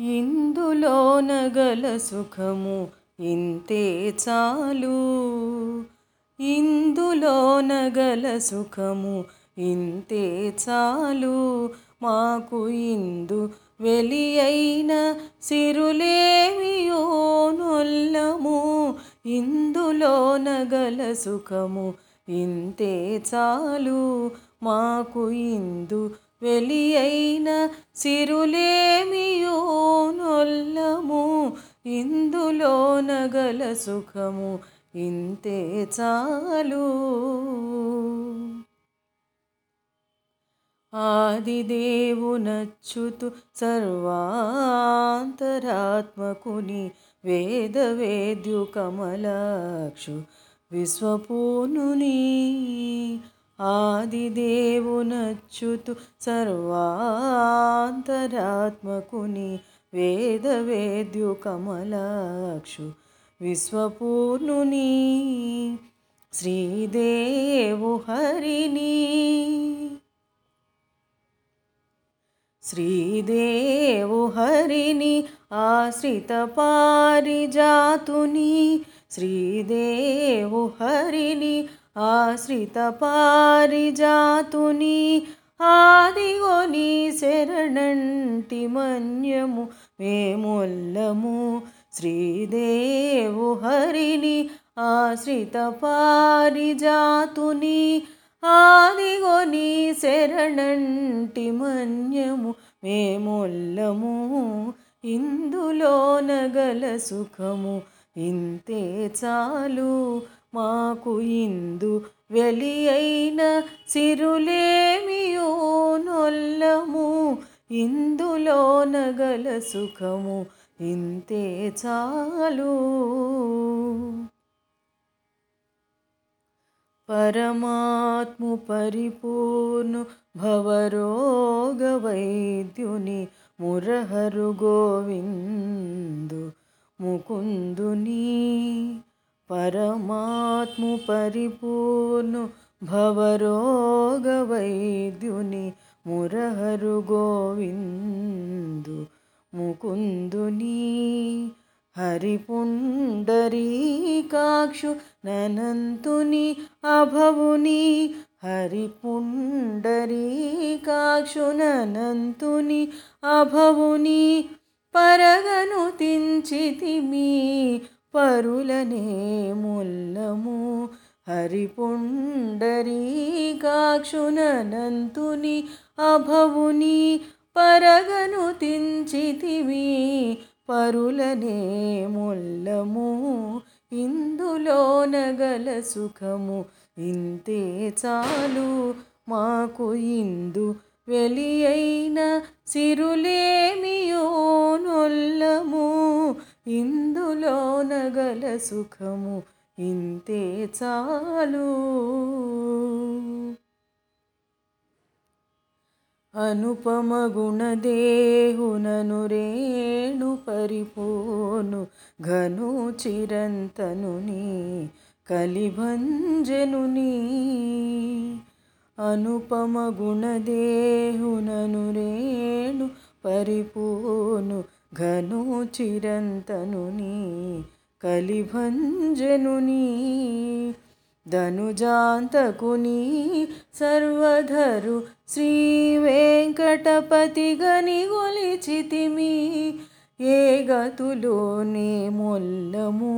ఇందులో నగల సుఖము ఇంతే చాలు. ఇందులో నగల సుఖము ఇంతే చాలు. మాకు ఇందు వెలియైన సిరులేమియో నొల్లము ఇందులో నగల సుఖము ఇంతే చాలు. మాకు ఇందు వెలియైన సిరులేమియో నొల్లము ఇందులో నగల సుఖము ఇంతే చాలు. ఆదిదేవునచ్యుతు సర్వాంతరాత్మకుని వేద వేద్యు కమలాక్షు విశ్వపూనుని ఆదిదేవునచ్యుతు సర్వాంతరాత్మకుని వేద వేద్యు కమలాక్షు విశ్వపూర్ణుని శ్రీదేవు హరిని. శ్రీదేవు హరిని ఆశ్రిత పారిజాతుని శ్రీదేవు హరిని ఆశ్రిత పారిజాతుని ఆదిగోని శరణంటి మన్యము మేమొల్లము శ్రీదేవు హరిని. ఆశ్రిత పారిజాతుని ఆదిగోని శరణంటి మన్యము మేమొల్లము ఇందులో నగల సుఖము ఇంతే చాలు. మాకు ఇందు వెలి అయిన సిరులేమియో నొల్లము. ఇందులో నగల సుఖము ఇంతే చాలు. పరమాత్ము పరిపూర్ణు భవరోగ వైద్యుని మురహరు గోవిందు ముకుందుని. పరమా పరమాత్ము పరిపూర్ణు భవరోగ వైద్యుని మురహరు గోవిందు ముకుందుని హరిపుండరీకాక్షు ననంతుని అభవుని హరిపుండరీకాక్షు ననంతుని అభవుని పరగను తించితిమి పరులనే ముల్లము హరిపుండరీకాక్షునంతుని అభవుని పరగను తించితివి పరులనే ముల్లము ఇందులో నగల సుఖము ఇంతే చాలు మాకు ఇందు వెలి అయిన సిరులేమియో ఇందులో నగల సుఖము ఇంతే చాలు. అనుపమ గుణదేహునను రేణు పరిపోను ఘను చిరంతనుని కలిభంజనుని అనుపమ గుణదేహునను రేణు పరిపోను ఘనోచిరంతనుని కలిభంజనుని ధనుజాంతకుని సర్వధరు శ్రీ వెంకటపతి గని గొలిచితిమి ఏ గతులోనే మొల్లము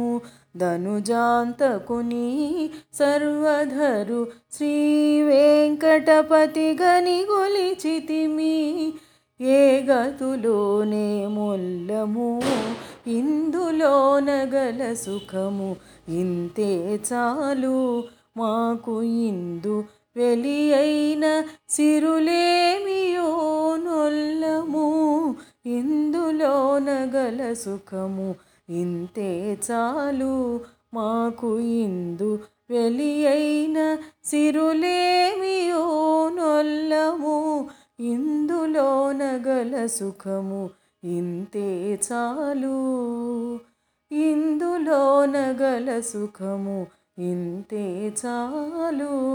ధనుజాంతకుని సర్వధరు శ్రీ వెంకటపతి గని గొలిచితిమి ఏ గతులోనే మొల్లము? ఇందులో నగల సుఖము ఇంతే చాలు. మాకు ఇందు వెలియైన సిరులేమియో నొల్లము? ఇందులో నగల సుఖము ఇంతే చాలు. మాకు ఇందు వెలియైన సిరులేమియో నొల్లము? ఇందులో నగల సుఖము ఇంతే చాలు. ఇందులో నగల సుఖము ఇంతే చాలు.